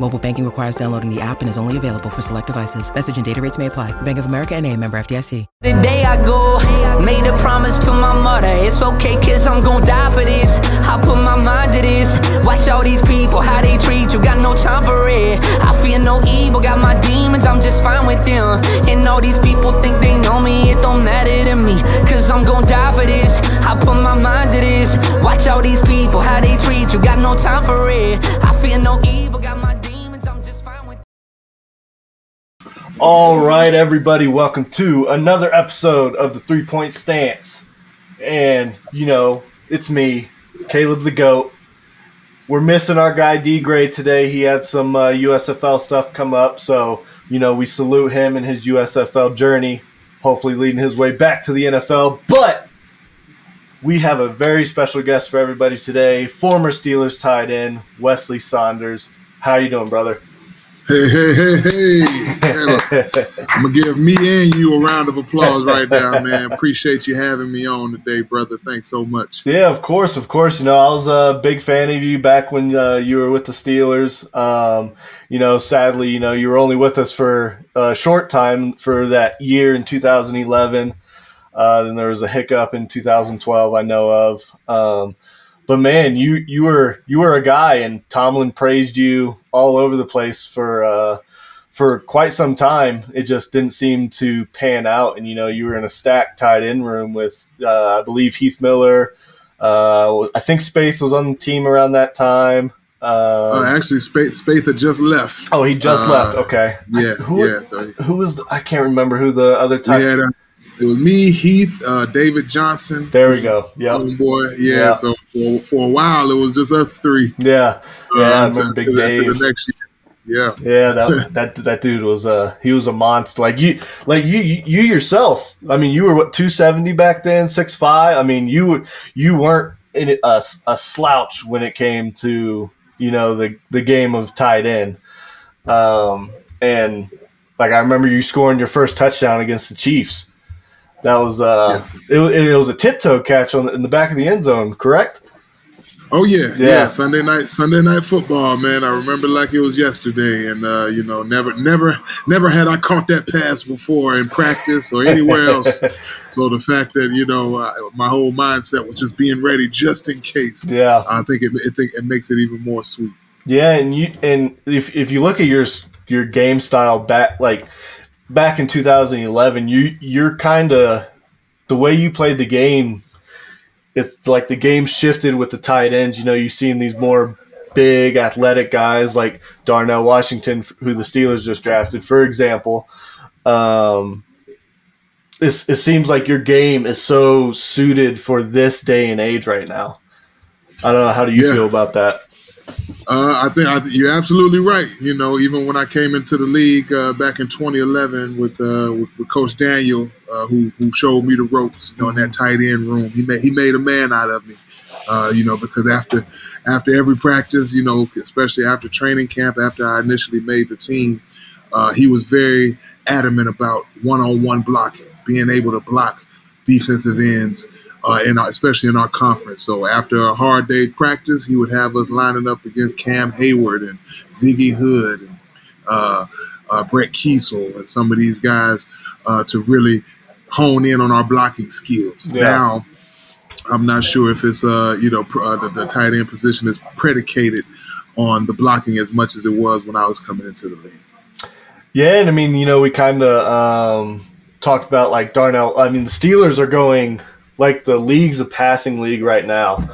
Mobile banking requires downloading the app and is only available for select devices. Message and data rates may apply. Bank of America and a member FDIC. The day I go, made a promise to my mother. It's okay, cause I'm gon' die for this. I put my mind to this. Watch all these people, how they treat you. Got no time for it. I fear no evil, got my demons, I'm just fine with them. And all these people think they know me, it don't matter to me. Cause I'm gon' die for this. I put my mind to this. Watch all these people, how they treat you. Got no time for it. I fear no evil, got my All right, everybody, welcome to another episode of the Three Point Stance. And, you know, it's me, Kaleb the GOAT. We're missing our guy D Gray today. He had some uh, USFL stuff come up, so, you know, we salute him in his USFL journey, hopefully leading his way back to the NFL. But we have a very special guest for everybody today, former Steelers tight end, Weslye Saunders. How you doing, brother? Hey, hey, hey, hey. I'm going to give me and you a round of applause right now, man. Appreciate you having me on today, brother. Thanks so much. Yeah, of course, of course. You know, I was a big fan of you back when uh, you were with the Steelers. Um, you know, sadly, you know, you were only with us for a short time for that year in 2011. Uh, then there was a hiccup in 2012, I know of. Um, but man, you you were you were a guy, and Tomlin praised you all over the place for uh, for quite some time. It just didn't seem to pan out, and you know you were in a stacked tight end room with uh, I believe Heath Miller. Uh, I think Spaeth was on the team around that time. Uh, Um, actually, Spaeth, Spaeth had just left. oh, he just uh, left. Okay. Yeah, Who, yeah. So who was? The, I can't remember who the other tight. had, uh, it was me, Heath, uh, David Johnson. There we go. Yep. Homeboy. Yeah, Yeah. so for, for a while, it was just us three. Yeah. Yeah. Until- remember Big until Dave. year. Yeah. Yeah, that that that dude was uh he was a monster. Like you, like you you you yourself. I mean, you were what two seventy back then, six five. I mean, you you weren't in a, a slouch when it came to you know the the game of tight end. Um, and like I remember you scoring your first touchdown against the Chiefs. That was uh, Yes. it, it was a tiptoe catch on in the back of the end zone, correct? Oh yeah, Yeah. yeah, Sunday night, Sunday night football, man. I remember like it was yesterday, and uh, you know, never, never, never had I caught that pass before in practice or anywhere else. so the fact that you know I, my whole mindset was just being ready just in case. Yeah. I think it, I think it makes it even more sweet. Yeah, and you and if if you look at your your game style back like back in 2011, you you're kind of the way you played the game. It's like the game shifted with the tight ends. You know, you've seen these more big athletic guys like Darnell Washington, who the Steelers just drafted, for example. Um, it's, it seems like your game is so suited for this day and age right now. I don't know. How do you Yeah. feel about that? Uh, I think I, you're absolutely right. You know, even when I came into the league uh, back in 2011 with, uh, with with Coach Daniel, uh, who who showed me the ropes, you know, in that tight end room, he made he made a man out of me. Uh, you know, because after after every practice, you know, especially after training camp, after I initially made the team, uh, he was very adamant about one-on-one blocking, being able to block defensive ends uh, in our, especially in our conference. So after a hard day's practice, he would have us lining up against Cam Heyward and Ziggy Hood and uh, uh, Brett Keisel and some of these guys uh, to really hone in on our blocking skills. Yeah. Now, I'm not sure if it's uh, you know pr- uh, the, the tight end position is predicated on the blocking as much as it was when I was coming into the league. Yeah, and I mean, you know, we kind of um, talked about like Darnell. I mean, the Steelers are going like the league's a passing league right now,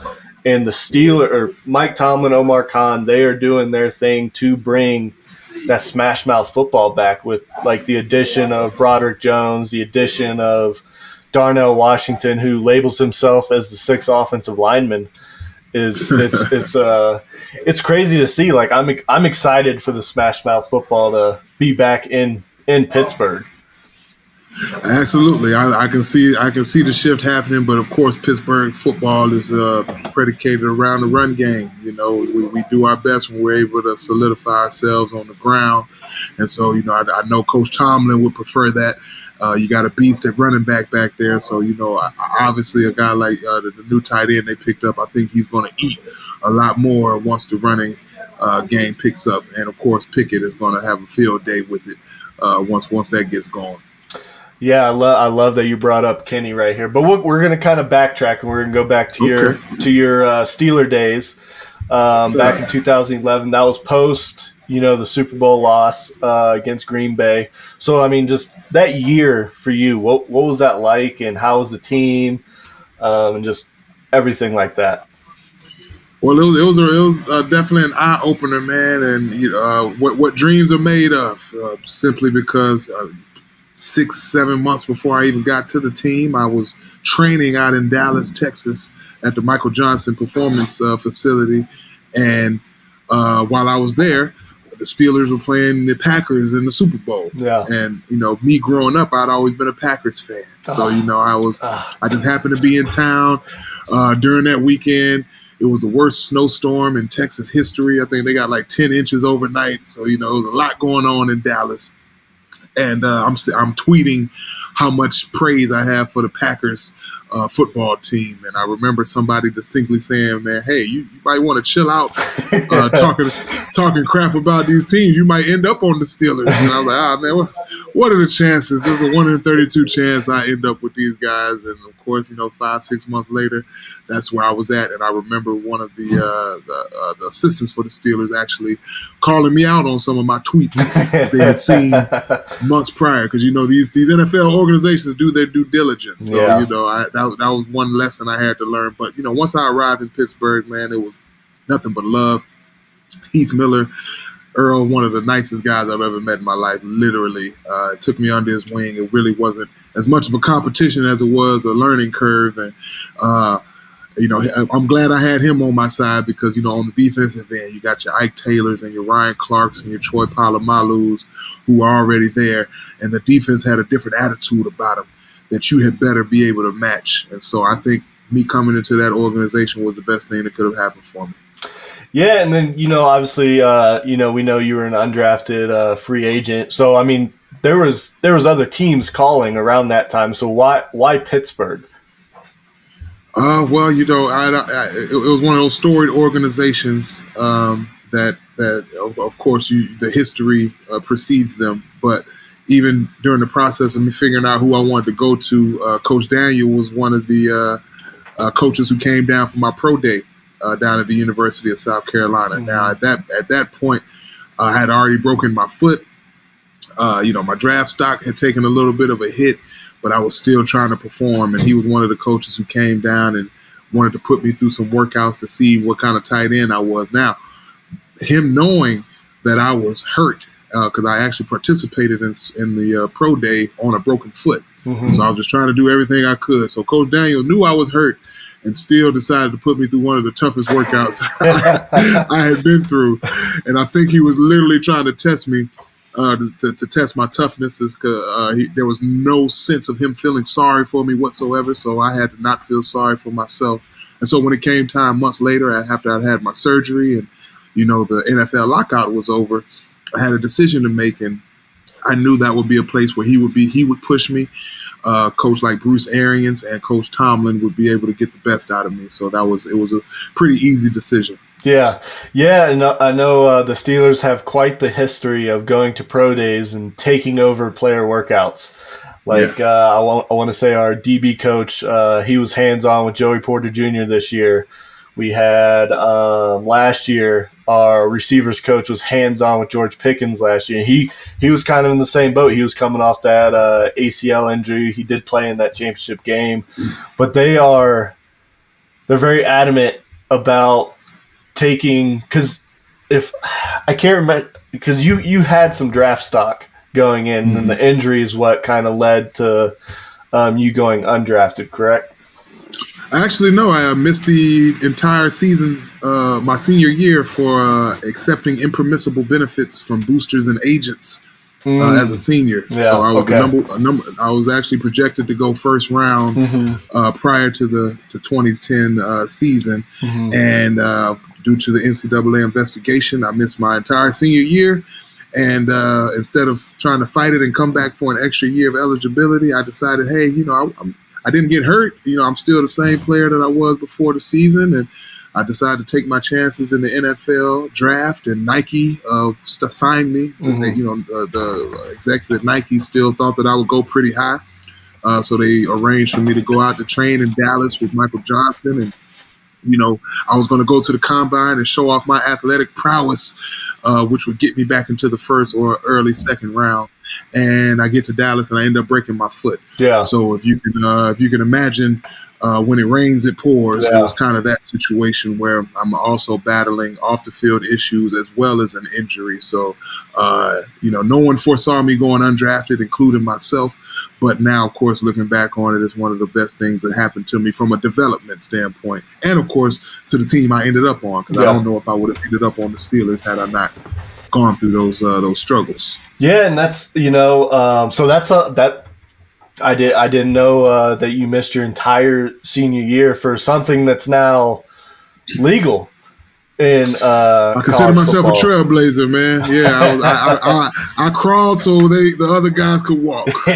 and the Steeler or Mike Tomlin, Omar Khan, they are doing their thing to bring that smash mouth football back with like the addition of Broderick Jones, the addition of Darnell Washington, who labels himself as the sixth offensive lineman. It's it's it's uh it's crazy to see. Like I'm I'm excited for the smash mouth football to be back in in Pittsburgh. Absolutely, I, I, can see I can see the shift happening, but of course, Pittsburgh football is uh, predicated around the run game. You know, we, we do our best when we're able to solidify ourselves on the ground, and so you know, I, I know Coach Tomlin would prefer that. Uh, you got a beast at running back back there, so you know, obviously, a guy like uh, the, the, new tight end they picked up, I think he's going to eat a lot more once the running uh, game picks up, and of course, Pickett is going to have a field day with it uh, once once that gets going. Yeah, I love I love that you brought up Kenny right here. But we're, we're going to kind of backtrack and we're going to go back to okay. your to your uh, Steeler days um, back in 2011. That was post you know the Super Bowl loss uh, against Green Bay. So I mean, just that year for you, what what was that like, and how was the team, um, and just everything like that. Well, it was it was, it was uh, definitely an eye opener, man, and uh, what what dreams are made of. Uh, simply because uh, six, seven months before I even got to the team. I was training out in Dallas, Texas, at the Michael Johnson Performance uh, Facility, and uh, while I was there, the Steelers were playing the Packers in the Super Bowl. Yeah. And you know, me growing up, I'd always been a Packers fan. So you know, I was, I just happened to be in town uh, during that weekend. It was the worst snowstorm in Texas history. I think they got like 10 inches overnight. So, you know, there was a lot going on in Dallas and uh, I'm I'm tweeting how much praise I have for the Packers uh, football team. And I remember somebody distinctly saying, "Man, hey, you, you might want to chill out uh, talking talking crap about these teams. You might end up on the Steelers." And I was like, "Ah, man, what, what are the chances? There's a one in thirty-two chance I end up with these guys." And of course, you know, five six months later, that's where I was at. And I remember one of the uh, the, uh, the assistants for the Steelers actually calling me out on some of my tweets they had seen months prior because you know these these NFL organizations do their due diligence. So yeah. you know, I, that, that was one lesson I had to learn. But you know, once I arrived in Pittsburgh, man, it was nothing but love. Heath Miller, Earl, one of the nicest guys I've ever met in my life. Literally, uh, took me under his wing. It really wasn't as much of a competition as it was a learning curve, and uh, you know, I'm glad I had him on my side because you know, on the defensive end, you got your Ike Taylors and your Ryan Clarks and your Troy Polamalu's who are already there, and the defense had a different attitude about them that you had better be able to match. And so I think me coming into that organization was the best thing that could have happened for me. Yeah, and then you know, obviously, uh, you know, we know you were an undrafted uh, free agent. So I mean, there was there was other teams calling around that time. So why why Pittsburgh? Uh, well, you know, I, I, it was one of those storied organizations um, that that of, of, course you the history uh, precedes them, but even during the process of me figuring out who I wanted to go to, uh, Coach Daniel was one of the uh, uh, coaches who came down for my pro day uh, down at the University of South Carolina. Mm-hmm. Now at that at that point, I had already broken my foot. Uh, you know, my draft stock had taken a little bit of a hit, but I was still trying to perform. And he was one of the coaches who came down and wanted to put me through some workouts to see what kind of tight end I was. Now, him knowing that I was hurt because uh, I actually participated in in the uh, pro day on a broken foot. Mm-hmm. So I was just trying to do everything I could. So Coach Daniel knew I was hurt and still decided to put me through one of the toughest workouts I had been through. And I think he was literally trying to test me. Uh, to, to, test my toughness uh, there was no sense of him feeling sorry for me whatsoever. So I had to not feel sorry for myself. And so when it came time months later, after I'd had my surgery and you know the NFL lockout was over, I had a decision to make, and I knew that would be a place where he would be. He would push me. Uh, coach like Bruce Arians and Coach Tomlin would be able to get the best out of me. So that was it was a pretty easy decision. Yeah, yeah, and I know uh, the Steelers have quite the history of going to pro days and taking over player workouts. Like yeah. uh, I want, I want to say our DB coach, uh, he was hands on with Joey Porter Jr. this year. We had um, last year our receivers coach was hands on with George Pickens last year. He he was kind of in the same boat. He was coming off that uh, ACL injury. He did play in that championship game, but they are they're very adamant about taking because if I can't remember because you you had some draft stock going in, mm-hmm. and the injury is what kind of led to um, you going undrafted, correct? Actually, no. I missed the entire season, uh, my senior year, for uh, accepting impermissible benefits from boosters and agents mm. uh, as a senior. Yeah, so I was okay. the number, number. I was actually projected to go first round Mm-hmm. uh, prior to the to 2010 uh, season, Mm-hmm. and uh, due to the NCAA investigation, I missed my entire senior year. And uh, instead of trying to fight it and come back for an extra year of eligibility, I decided, hey, you know, I, I'm, I didn't get hurt. You know, I'm still the same player that I was before the season, and I decided to take my chances in the NFL draft. And Nike uh, st- signed me. Mhm. They, you know, the, the executive at Nike still thought that I would go pretty high, uh, so they arranged for me to go out to train in Dallas with Michael Johnson and you know, I was going to go to the combine and show off my athletic prowess, uh, which would get me back into the first or early second round. And I get to Dallas and I end up breaking my foot. Yeah. So if you can, uh, if you can imagine, uh, when it rains, it pours. Yeah. It was kind of that situation where I'm also battling off the field issues as well as an injury. So, uh, you know, no one foresaw me going undrafted, including myself. But now, of course, looking back on it, it's one of the best things that happened to me from a development standpoint, and of course to the team I ended up on. Because I don't know if I would have ended up on the Steelers had I not gone through those uh, those struggles. Yeah, and that's you know, um, so that's a that I did I didn't know uh, that you missed your entire senior year for something that's now legal in uh, I consider myself football. a trailblazer, man. Yeah, I, was, I, I, I, I crawled so they the other guys could walk.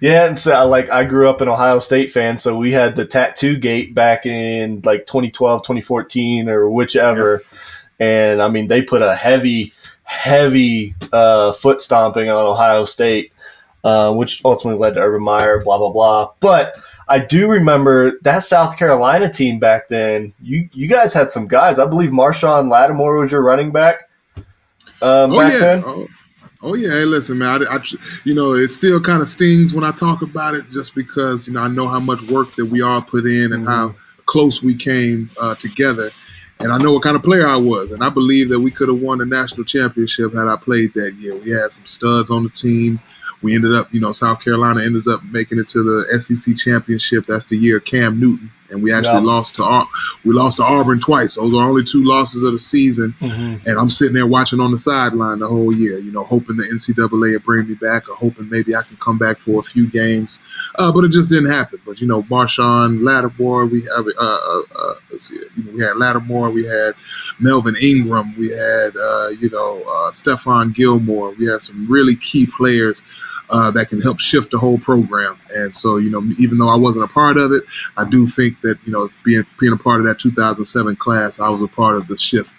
yeah, and so like I grew up an Ohio State fan, so we had the tattoo gate back in like 2012, 2014 or whichever. And I mean, they put a heavy, heavy uh, foot stomping on Ohio State, uh, which ultimately led to Urban Meyer, blah, blah, blah. But I do remember that South Carolina team back then. You you guys had some guys. I believe Marshawn Lattimore was your running back um, Oh back yeah. then. Oh, oh yeah. Hey, listen, man. I, I- you know, it still kind of stings when I talk about it, just because you know I know how much work that we all put in and how close we came uh, together, and I know what kind of player I was, and I believe that we could have won the national championship had I played that year. We had some studs on the team. We ended up, you know, South Carolina ended up making it to the SEC championship. That's the year Cam Newton, and we actually Yeah. lost to Ar- we lost to Auburn twice. Those are only two losses of the season. Mhm. And I'm sitting there watching on the sideline the whole year, you know, hoping the NCAA would bring me back or hoping maybe I can come back for a few games. Uh, but it just didn't happen. But, you know, Marshawn Lattimore, we have, uh, uh, uh, let's see, we had Lattimore, we had Melvin Ingram, we had, uh, you know, uh, Stephon Gilmore. We had some really key players uh, that can help shift the whole program. And so, you know, even though I wasn't a part of it, I do think that, you know, being, being a part of that 2007 class, I was a part of the shift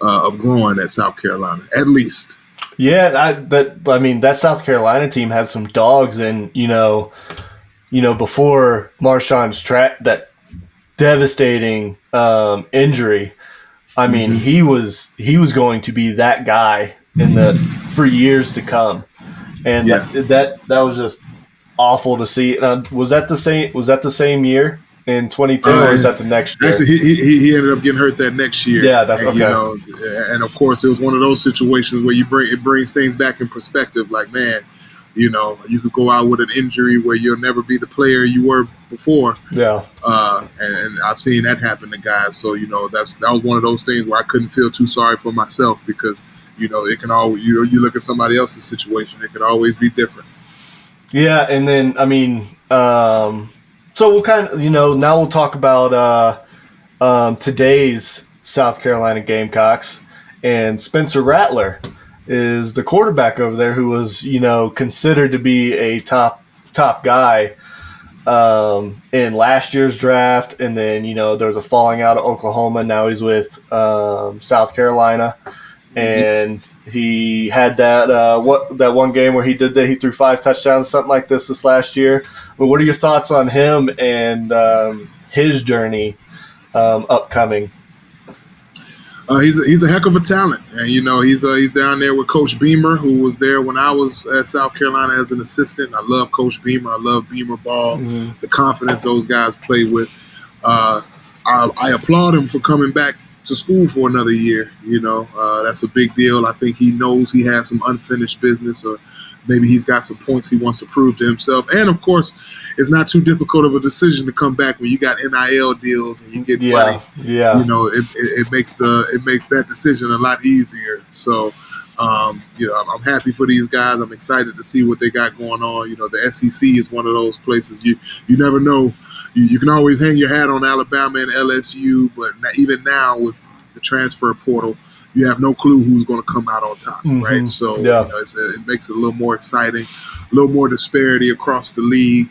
uh, of growing at South Carolina, at least. Yeah, I, that I mean that South Carolina team had some dogs, and you know, you know before Marshawn's tra- that devastating um, injury. I mean, Mm-hmm. he was he was going to be that guy in the for years to come, and Yeah. that, that that was just awful to see. Uh, was that the same? Was that the same year in twenty two, or Uh, was that the next year? Actually, he, he, he ended up getting hurt that next year. Yeah, that's and, you okay. know, and of course, it was one of those situations where you bring it brings things back in perspective. Like, man, you know, you could go out with an injury where you'll never be the player you were before. yeah, uh, and, and I've seen that happen to guys. So you know, that's that was one of those things where I couldn't feel too sorry for myself because you know it can always you you look at somebody else's situation, it could always be different. Yeah, and then I mean, um, so we'll kind of you know now we'll talk about uh, um, today's South Carolina Gamecocks and Spencer Rattler is the quarterback over there who was you know considered to be a top top guy um, in last year's draft, and then you know there was a falling out of Oklahoma. Now he's with um, South Carolina, and he had that uh, what that one game where he did that he threw five touchdowns, something like this this last year. But what are your thoughts on him and um, his journey um, upcoming? Uh, he's a, he's a heck of a talent, and you know he's uh, he's down there with Coach Beamer, who was there when I was at South Carolina as an assistant. I love Coach Beamer. I love Beamer ball, the confidence those guys play with. Uh, I, I applaud him for coming back to school for another year. You know uh, that's a big deal. I think he knows he has some unfinished business, or maybe he's got some points he wants to prove to himself. And of course, it's not too difficult of a decision to come back when you got NIL deals and you get money Yeah, yeah, you know, it, it, it makes the it makes that decision a lot easier. So, Um, you know, I'm, I'm happy for these guys. I'm excited to see what they got going on. You know, the SEC is one of those places you you never know. You, you can always hang your hat on Alabama and LSU, but not, even now with the transfer portal, you have no clue who's going to come out on top, Mhm. right? So Yeah. you know, it's a, it makes it a little more exciting, a little more disparity across the league.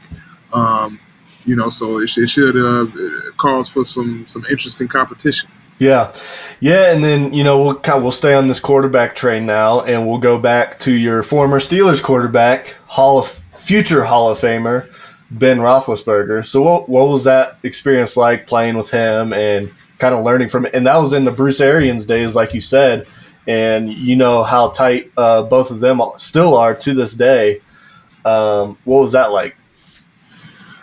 Um, you know, so it, it should uh, it cause for some some interesting competition. Yeah, yeah, and then you know we'll kind of, we'll stay on this quarterback train now, and we'll go back to your former Steelers quarterback, Hall of future Hall of Famer Ben Roethlisberger. So what what was that experience like playing with him and kind of learning from? And that was in the Bruce Arians days, like you said, and you know how tight uh, both of them still are to this day. Um, what was that like?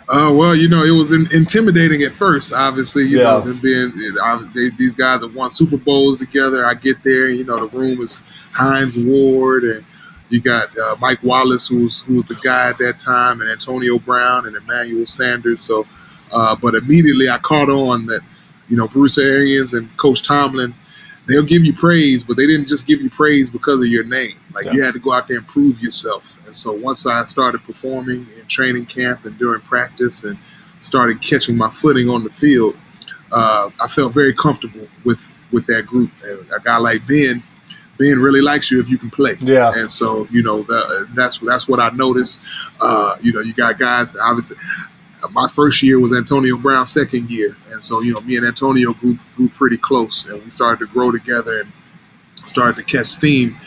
Uh, well, you know, it was in, intimidating at first. Obviously, you know, them being I, they, these guys have won Super Bowls together. I get there, you know, the room is Hines Ward, and you got uh, Mike Wallace, who was who was the guy at that time, and Antonio Brown and Emmanuel Sanders. So, uh, but immediately I caught on that, you know, Bruce Arians and Coach Tomlin. They'll give you praise, but they didn't just give you praise because of your name. Like you had to go out there and prove yourself. And so once I started performing in training camp and during practice and started catching my footing on the field, uh, I felt very comfortable with with that group. And a guy like Ben, Ben really likes you if you can play. Yeah. And so you know that, that's that's what I noticed. Uh, you know, you got guys obviously. My first year was Antonio Brown's second year, and so you know me and Antonio grew grew pretty close, and we started to grow together and started to catch steam.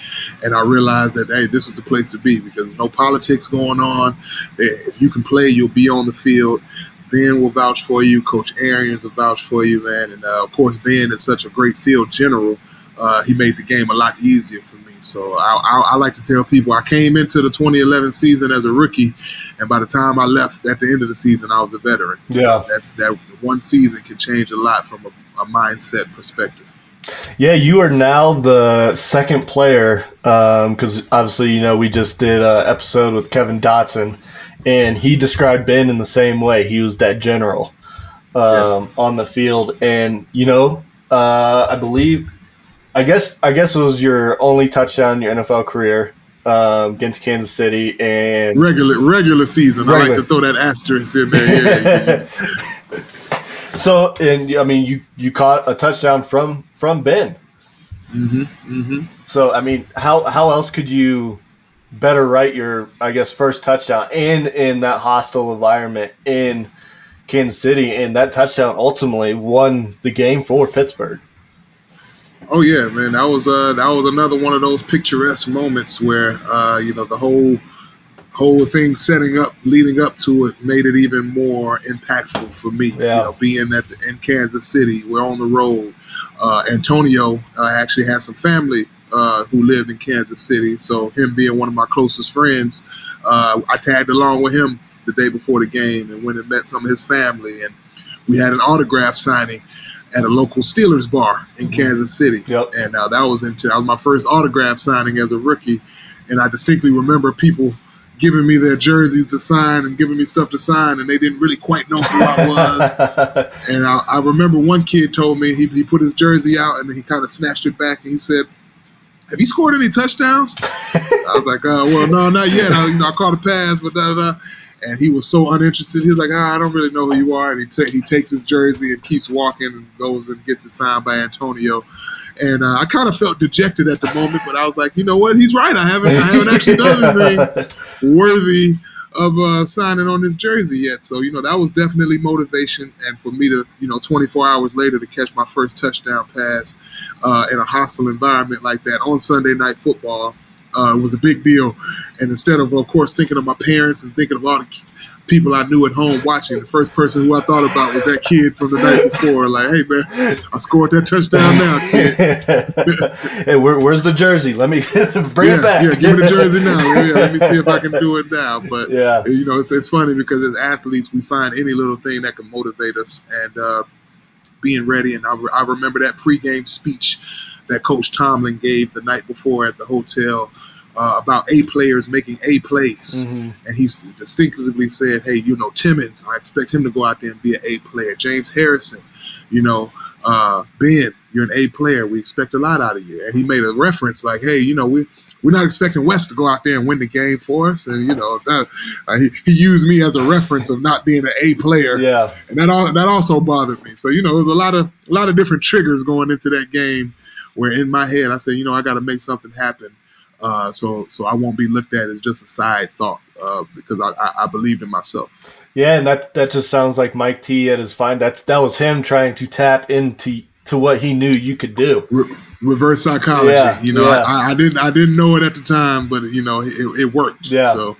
And I realized that hey, this is the place to be because there's no politics going on. If you can play, you'll be on the field. Ben will vouch for you. Coach Arians will vouch for you, man. And uh, of course, Ben is such a great field general. Uh, he made the game a lot easier for me. So I, I, I like to tell people I came into the 2011 season as a rookie, and by the time I left at the end of the season, I was a veteran. Yeah. That's that one season can change a lot from a, a mindset perspective. Yeah, you are now the second player because obviously you know we just did an episode with Kevin Dotson, and he described Ben in the same way. He was that general um, on the field, and you know uh, I believe, I guess I guess it was your only touchdown in your NFL career um, against Kansas City, and Regular regular season. I like to throw that asterisk in there. Yeah. so and I mean you you caught a touchdown from from Ben. hmm hmm So I mean, how how else could you better write your I guess first touchdown and in that hostile environment in Kansas City and that touchdown ultimately won the game for Pittsburgh. Oh yeah, man. That was uh that was another one of those picturesque moments where uh you know the whole whole thing setting up leading up to it made it even more impactful for me. You know, being at the, in Kansas City, we're on the road. Uh, Antonio uh, actually had some family uh, who lived in Kansas City, so him being one of my closest friends, uh, I tagged along with him the day before the game and went and met some of his family, and we had an autograph signing at a local Steelers bar in Kansas City. Yep. And uh, that was into that was my first autograph signing as a rookie, and I distinctly remember people giving me their jerseys to sign and giving me stuff to sign, and they didn't really quite know who I was. and I, I remember one kid told me he, he put his jersey out and he kind of snatched it back and he said, "Have you scored any touchdowns?" I was like, uh, "Well, no, not yet. I, you know, I caught a pass, but da da." da." And he was so uninterested. He was like, ah, "I don't really know who you are." And he ta- he takes his jersey and keeps walking and goes and gets it signed by Antonio. And uh, I kind of felt dejected at the moment, but I was like, you know what? He's right. I haven't I haven't actually done anything worthy of uh, signing on this jersey yet. So, you know, that was definitely motivation. And for me to, you know, 24 hours later to catch my first touchdown pass uh, in a hostile environment like that on Sunday night football uh, was a big deal. And instead of, of course, thinking of my parents and thinking of all the people I knew at home watching, the first person who I thought about was that kid from the night before. Like, hey, man, I scored that touchdown now, kid. hey, where, where's the jersey? Let me bring yeah, it back. Yeah, give me the jersey now. Yeah, let me see if I can do it now. But Yeah. you know, it's, it's funny because as athletes, we find any little thing that can motivate us, and uh, being ready. And I, re- I remember that pregame speech that Coach Tomlin gave the night before at the hotel uh, about A players making A plays, Mhm. and he distinctively said, "Hey, you know, Timmons, I expect him to go out there and be an A player. James Harrison, you know." uh, Ben, you're an A player. We expect a lot out of you. And he made a reference like, hey, you know, we we're not expecting West to go out there and win the game for us. And you know, that, uh, he, he used me as a reference of not being an A player. Yeah, and that all that also bothered me. So you know, there was a lot of a lot of different triggers going into that game. Where in my head, I said, you know, I got to make something happen. Uh, so so I won't be looked at as just a side thought uh, because I, I, I believed in myself. Yeah, and that that just sounds like Mike T at his fine. That's that was him trying to tap into to what he knew you could do. Re- reverse psychology. Yeah, you know, yeah. I, I, didn't I didn't know it at the time, but you know, it, it worked. Yeah. So.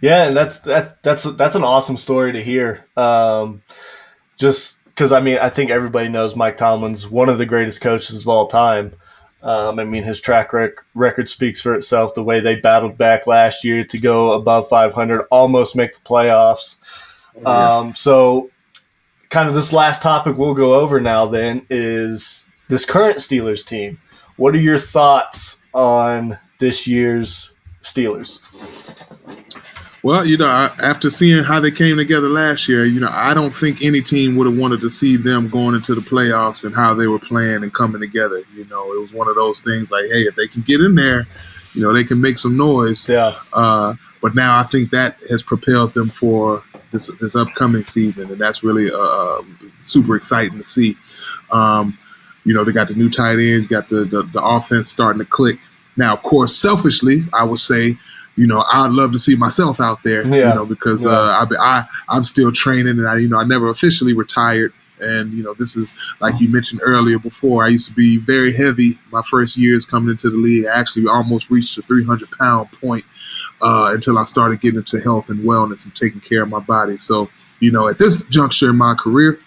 Yeah, and that's that that's that's an awesome story to hear. Um, just because I mean, I think everybody knows Mike Tomlin's one of the greatest coaches of all time. Um, I mean, his track rec- record speaks for itself. The way they battled back last year to go above 500, almost make the playoffs. Oh, yeah. um, so, kind of this last topic we'll go over now then is this current Steelers team. What are your thoughts on this year's Steelers? Well, you know, after seeing how they came together last year, you know, I don't think any team would have wanted to see them going into the playoffs and how they were playing and coming together. You know, it was one of those things like, hey, if they can get in there, you know, they can make some noise. Yeah. Uh, but now I think that has propelled them for this this upcoming season, and that's really uh, uh super exciting to see. Um, you know, they got the new tight ends, got the, the, the offense starting to click. Now, of course, selfishly, I would say, you know, I'd love to see myself out there, yeah. you know, because yeah. uh, I, I I'm still training, and I, you know, I never officially retired. And you know, this is like you mentioned earlier. Before I used to be very heavy. My first years coming into the league, I actually almost reached the 300 pound point uh, until I started getting into health and wellness and taking care of my body. So, you know, at this juncture in my career,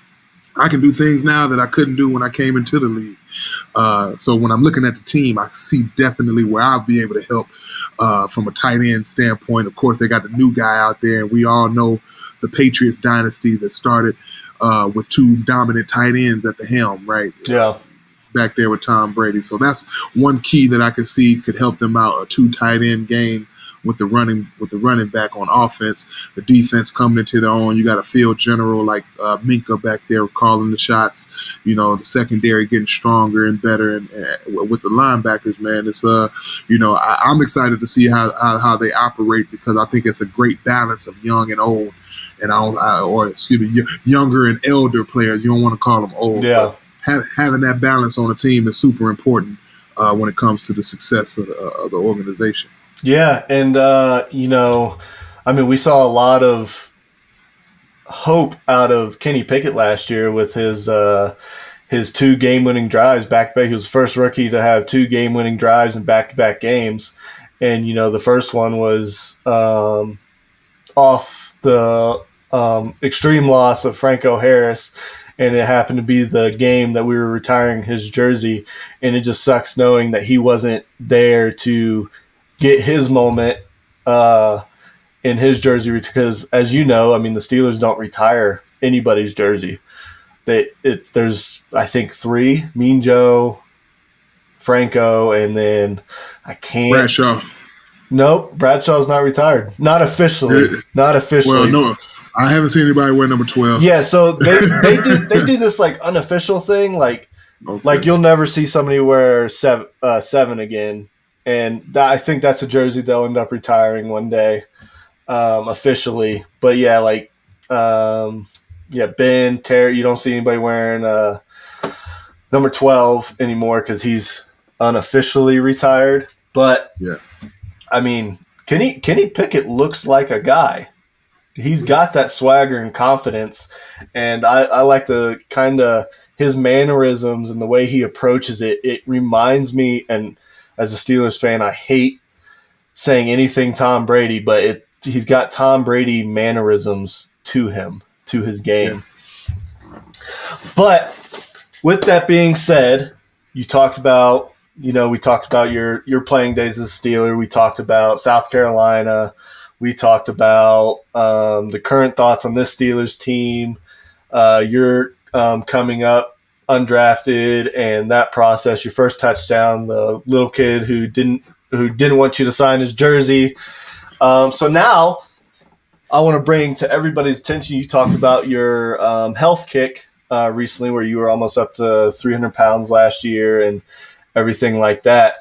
I can do things now that I couldn't do when I came into the league. Uh, so when I'm looking at the team, I see definitely where I'll be able to help uh, from a tight end standpoint. Of course, they got the new guy out there, and we all know the Patriots dynasty that started uh, with two dominant tight ends at the helm, right? Yeah. Back there with Tom Brady. So that's one key that I could see could help them out a two tight end game with the running with the running back on offense. The defense coming into their own. You got a field general like uh, Minkah back there calling the shots. You know the secondary getting stronger and better, and, and with the linebackers, man, it's uh, you know I, am excited to see how, how, how they operate because I think it's a great balance of young and old. And I, I or excuse me, younger and elder players. You don't want to call them old. Yeah. Have, having that balance on a team is super important uh, when it comes to the success of the, uh, of the organization. Yeah, and uh, you know, I mean, we saw a lot of hope out of Kenny Pickett last year with his uh, his two game winning drives back to back. He was the first rookie to have two game winning drives in back to back games, and you know, the first one was um, off the um, extreme loss of Franco Harris. And it happened to be the game that we were retiring his jersey, and it just sucks knowing that he wasn't there to get his moment uh, in his jersey because, as you know, I mean, the Steelers don't retire anybody's jersey. They it, there's I think three: Mean Joe, Franco, and then I can't. Bradshaw. Nope, Bradshaw's not retired. Not officially. Not officially. Well, no, I haven't seen anybody wear number twelve. Yeah, so they, they do they do this like unofficial thing, like okay. like you'll never see somebody wear seven uh, seven again and that, I think that's a jersey they'll end up retiring one day, um, officially. But yeah, like um, yeah, Ben Terry, you don't see anybody wearing uh, number twelve anymore because he's unofficially retired. But yeah, I mean, Kenny Kenny Pickett looks like a guy. He's got that swagger and confidence, and I, I like the kind of his mannerisms and the way he approaches it. It reminds me, and as a Steelers fan, I hate saying anything Tom Brady, but it, he's got Tom Brady mannerisms to him, to his game. Yeah. But with that being said, you talked about, you know, we talked about your your playing days as a Steeler. We talked about South Carolina. We talked about um, the current thoughts on this Steelers team. Uh, you're um, coming up undrafted and that process, your first touchdown, the little kid who didn't who didn't want you to sign his jersey. Um, so now I want to bring to everybody's attention. You talked about your um, health kick uh, recently, where you were almost up to 300 pounds last year and everything like that.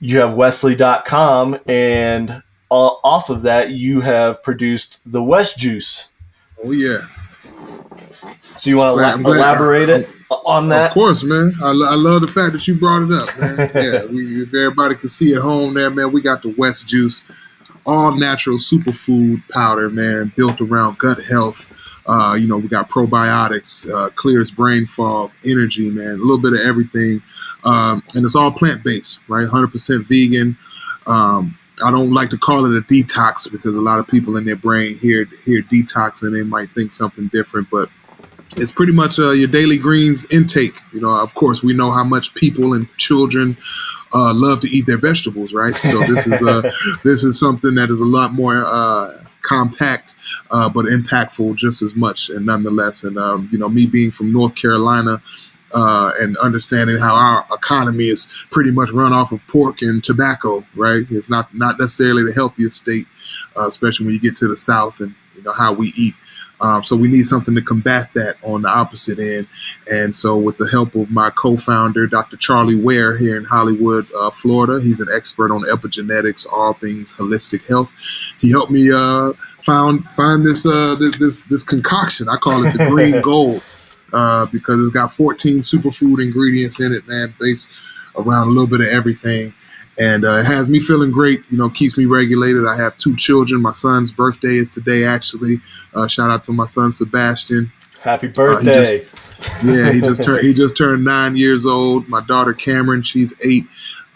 You have Wesley.com, and off of that, you have produced the West Juice. Oh yeah. So you want to elaborate it on that? Of course, man. I, I love the fact that you brought it up, man. yeah, we, if everybody can see at home there, man, we got the West Juice, all natural superfood powder, man, built around gut health. Uh, you know, we got probiotics, uh, clears brain fog, energy, man, a little bit of everything. Um, and it's all plant based, right? 100% vegan. Um, I don't like to call it a detox because a lot of people in their brain hear hear detox and they might think something different, but it's pretty much uh, your daily greens intake. You know, of course, we know how much people and children uh, love to eat their vegetables, right? So this is uh, this is something that is a lot more uh, compact, uh, but impactful just as much, and nonetheless. And um, you know, me being from North Carolina. Uh, and understanding how our economy is pretty much run off of pork and tobacco, right? It's not not necessarily the healthiest state, uh, especially when you get to the South and you know how we eat. Um, so we need something to combat that on the opposite end. And so, with the help of my co-founder, Dr. Charlie Ware, here in Hollywood, uh, Florida, he's an expert on epigenetics, all things holistic health. He helped me uh, found find this, uh, this, this this concoction. I call it the green gold uh, because it's got 14 superfood ingredients in it, man, based around a little bit of everything and uh, it has me feeling great. You know, keeps me regulated. I have two children. My son's birthday is today, actually. Uh, shout out to my son Sebastian. Happy birthday! Uh, he just, yeah, he just turned he just turned nine years old. My daughter Cameron, she's eight.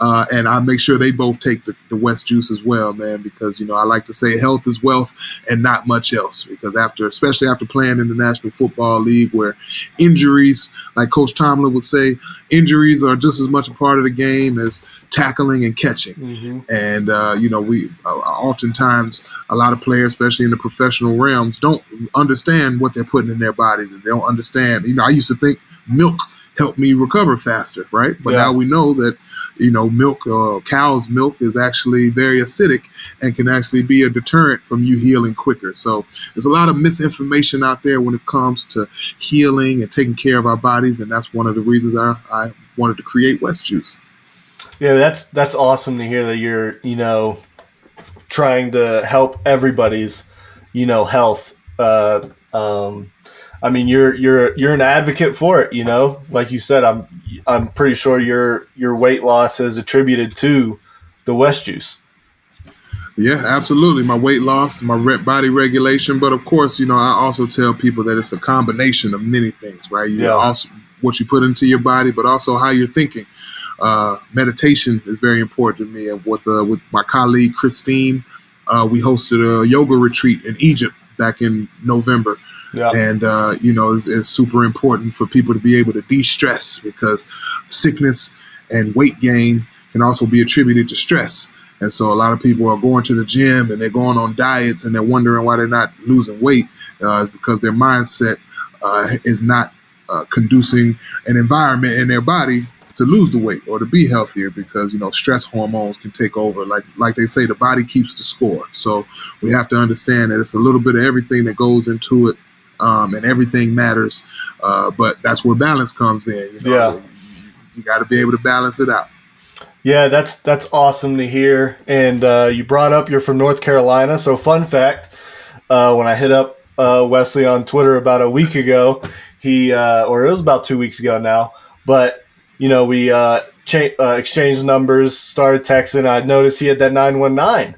Uh, and I make sure they both take the, the, West Juice as well, man, because you know I like to say health is wealth and not much else. Because after, especially after playing in the National Football League, where injuries, like Coach Tomlin would say, injuries are just as much a part of the game as tackling and catching. Mm-hmm. And uh, you know, we uh, oftentimes a lot of players, especially in the professional realms, don't understand what they're putting in their bodies, and they don't understand. You know, I used to think milk helped me recover faster, right? But yeah. now we know that you know, milk, uh, cow's milk is actually very acidic and can actually be a deterrent from you healing quicker. So there's a lot of misinformation out there when it comes to healing and taking care of our bodies, and that's one of the reasons I, I wanted to create West Juice. Yeah, that's that's awesome to hear that you're, you know, trying to help everybody's, you know, health. Uh, um, I mean, you're you're you're an advocate for it. You know, like you said, I'm I'm pretty sure your your weight loss is attributed to the West Juice. Yeah, absolutely. My weight loss, my body regulation, but of course, you know, I also tell people that it's a combination of many things, right? You yeah. also what you put into your body, but also how you're thinking. Uh, meditation is very important to me, and with uh, with my colleague Christine, uh, we hosted a yoga retreat in Egypt back in November yeah. And, uh, you know, it's, it's, super important for people to be able to de stress because sickness and weight gain can also be attributed to stress. And so a lot of people are going to the gym and they're going on diets and they're wondering why they're not losing weight. Uh, it's because their mindset uh, is not uh, conducing an environment in their body to lose the weight or to be healthier because you know stress hormones can take over like like they say the body keeps the score so we have to understand that it's a little bit of everything that goes into it um, and everything matters. Uh, but that's where balance comes in. You know? Yeah, you, you got to be able to balance it out. Yeah, that's that's awesome to hear. And uh, you brought up you're from North Carolina. So fun fact: uh, when I hit up uh, Weslye on Twitter about a week ago, he uh, or it was about two weeks ago now, but you know we uh, cha- exchanged numbers, started texting. I noticed he had that nine one nine.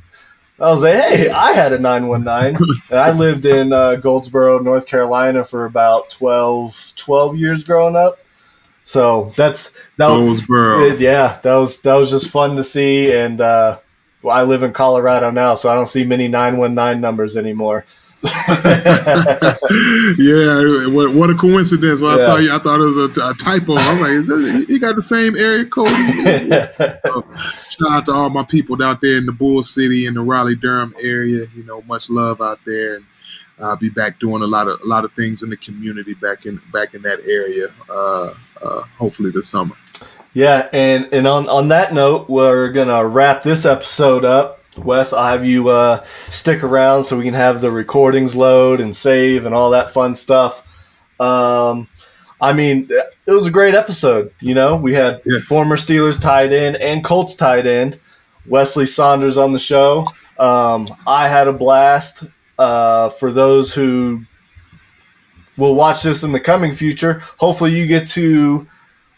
I was like, hey, I had a 919. and I lived in uh, Goldsboro, North Carolina for about 12, 12 years growing up. So that's that Goldsboro. Was, yeah, that was that was just fun to see. And uh, well, I live in Colorado now, so I don't see many 919 numbers anymore. yeah, what, what, a coincidence! When yeah. I saw you, I thought it was a, a typo. I'm like, you got the same area code. so, shout out to all my people out there in the Bull City and the Raleigh Durham area. You know, much love out there, and I'll be back doing a lot of a lot of things in the community back in back in that area. Uh, uh, hopefully this summer. Yeah, and and on on that note, we're gonna wrap this episode up. Wes, I'll have you uh, stick around so we can have the recordings load and save and all that fun stuff. Um, I mean, it was a great episode. You know, we had yeah. former Steelers tight end and Colts tight end. Weslye Saunders on the show. Um, I had a blast. Uh, for those who will watch this in the coming future, hopefully you get to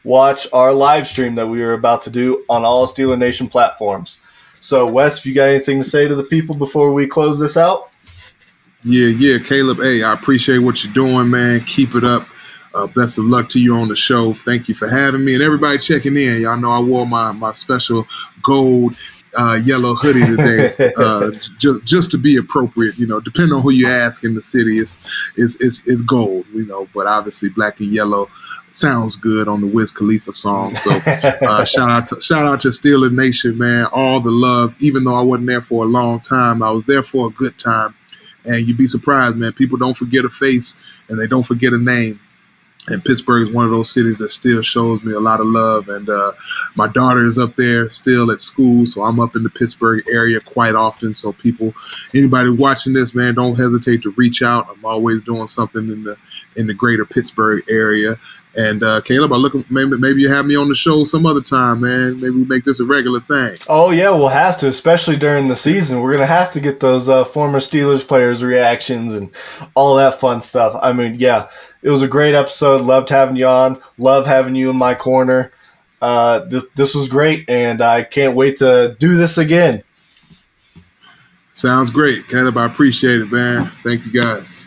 watch our live stream that we are about to do on all Steeler Nation platforms. So, Wes, if you got anything to say to the people before we close this out? Yeah, yeah, Kaleb. Hey, I appreciate what you're doing, man. Keep it up. Uh, best of luck to you on the show. Thank you for having me and everybody checking in. Y'all know I wore my my special gold uh, yellow hoodie today, uh, just just to be appropriate. You know, depending on who you ask in the city, it's it's it's, it's gold. You know, but obviously black and yellow sounds good on the Wiz Khalifa song. So uh, shout out to shout out to Steeler Nation, man. All the love. Even though I wasn't there for a long time, I was there for a good time. And you'd be surprised, man. People don't forget a face and they don't forget a name and Pittsburgh is one of those cities that still shows me a lot of love. And uh, my daughter is up there still at school, so I'm up in the Pittsburgh area quite often. So people, anybody watching this, man, don't hesitate to reach out. I'm always doing something in the in the greater Pittsburgh area. And uh, Kaleb, I look maybe maybe you have me on the show some other time, man. Maybe we make this a regular thing. Oh yeah, we'll have to, especially during the season. We're gonna have to get those uh, former Steelers players' reactions and all that fun stuff. I mean, yeah, it was a great episode. Loved having you on. Love having you in my corner. Uh, this, this was great, and I can't wait to do this again. Sounds great, Kaleb. I appreciate it, man. Thank you, guys.